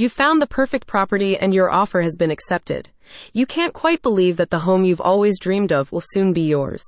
You've found the perfect property and your offer has been accepted. You can't quite believe that the home you've always dreamed of will soon be yours.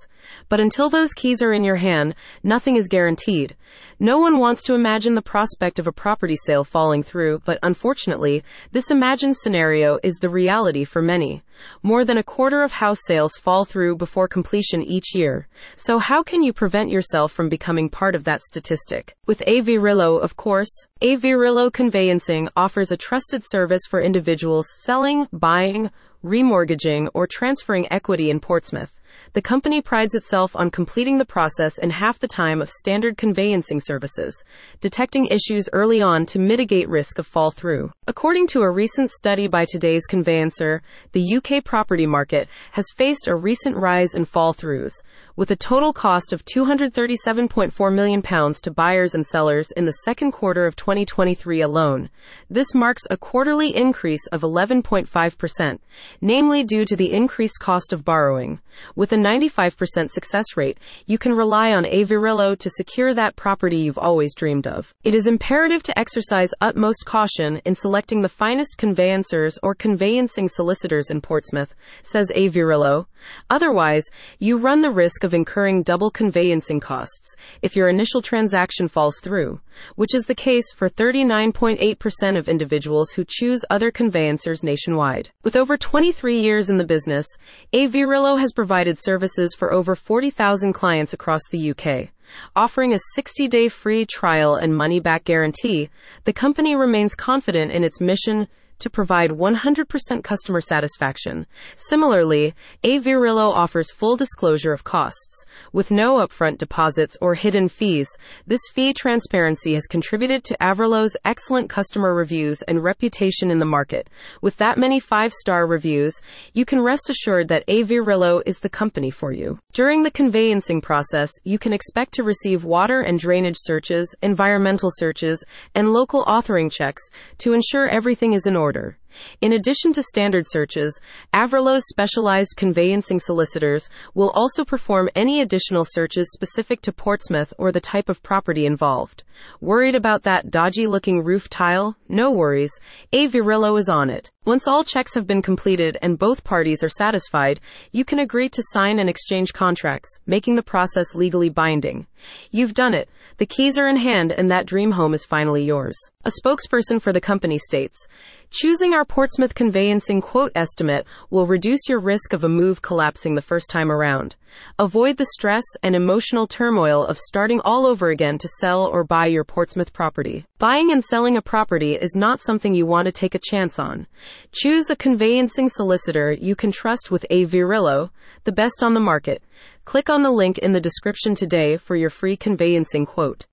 But until those keys are in your hand, nothing is guaranteed. No one wants to imagine the prospect of a property sale falling through, but unfortunately, this imagined scenario is the reality for many. More than a quarter of house sales fall through before completion each year. So how can you prevent yourself from becoming part of that statistic? With AV Rillo, of course. AVRillo Conveyancing offers a trusted service for individuals selling, buying, remortgaging, or transferring equity in Portsmouth. The company prides itself on completing the process in half the time of standard conveyancing services, detecting issues early on to mitigate risk of fall through. According to a recent study by today's conveyancer, the UK property market has faced a recent rise in fall throughs, with a total cost of £237.4 million to buyers and sellers in the second quarter of 2023 alone. This marks a quarterly increase of 11.5%, namely due to the increased cost of borrowing. With a 95% success rate, you can rely on AVRillo to secure that property you've always dreamed of. It is imperative to exercise utmost caution in selecting the finest conveyancers or conveyancing solicitors in Portsmouth, says AVRillo. Otherwise, you run the risk of incurring double conveyancing costs if your initial transaction falls through, which is the case for 39.8% of individuals who choose other conveyancers nationwide. With over 23 years in the business, AVRillo has provided services for over 40,000 clients across the UK. Offering a 60 day free trial and money back guarantee, the company remains confident in its mission to provide 100% customer satisfaction. Similarly, AVRillo offers full disclosure of costs, with no upfront deposits or hidden fees. This fee transparency has contributed to AVRillo's excellent customer reviews and reputation in the market. With that many five star reviews, you can rest assured that AVRillo is the company for you. During the conveyancing process, you can expect to receive water and drainage searches, environmental searches, and local authoring checks to ensure everything is in order order. In addition to standard searches, AVRillo's specialized conveyancing solicitors will also perform any additional searches specific to Portsmouth or the type of property involved. Worried about that dodgy looking roof tile? No worries. AVRillo is on it. Once all checks have been completed and both parties are satisfied, you can agree to sign and exchange contracts, making the process legally binding. You've done it. The keys are in hand and that dream home is finally yours. A spokesperson for the company states, Choosing our Portsmouth conveyancing quote estimate will reduce your risk of a move collapsing the first time around. Avoid the stress and emotional turmoil of starting all over again to sell or buy your Portsmouth property. Buying and selling a property is not something you want to take a chance on. Choose a conveyancing solicitor you can trust with AVRillo, the best on the market. Click on the link in the description today for your free conveyancing quote.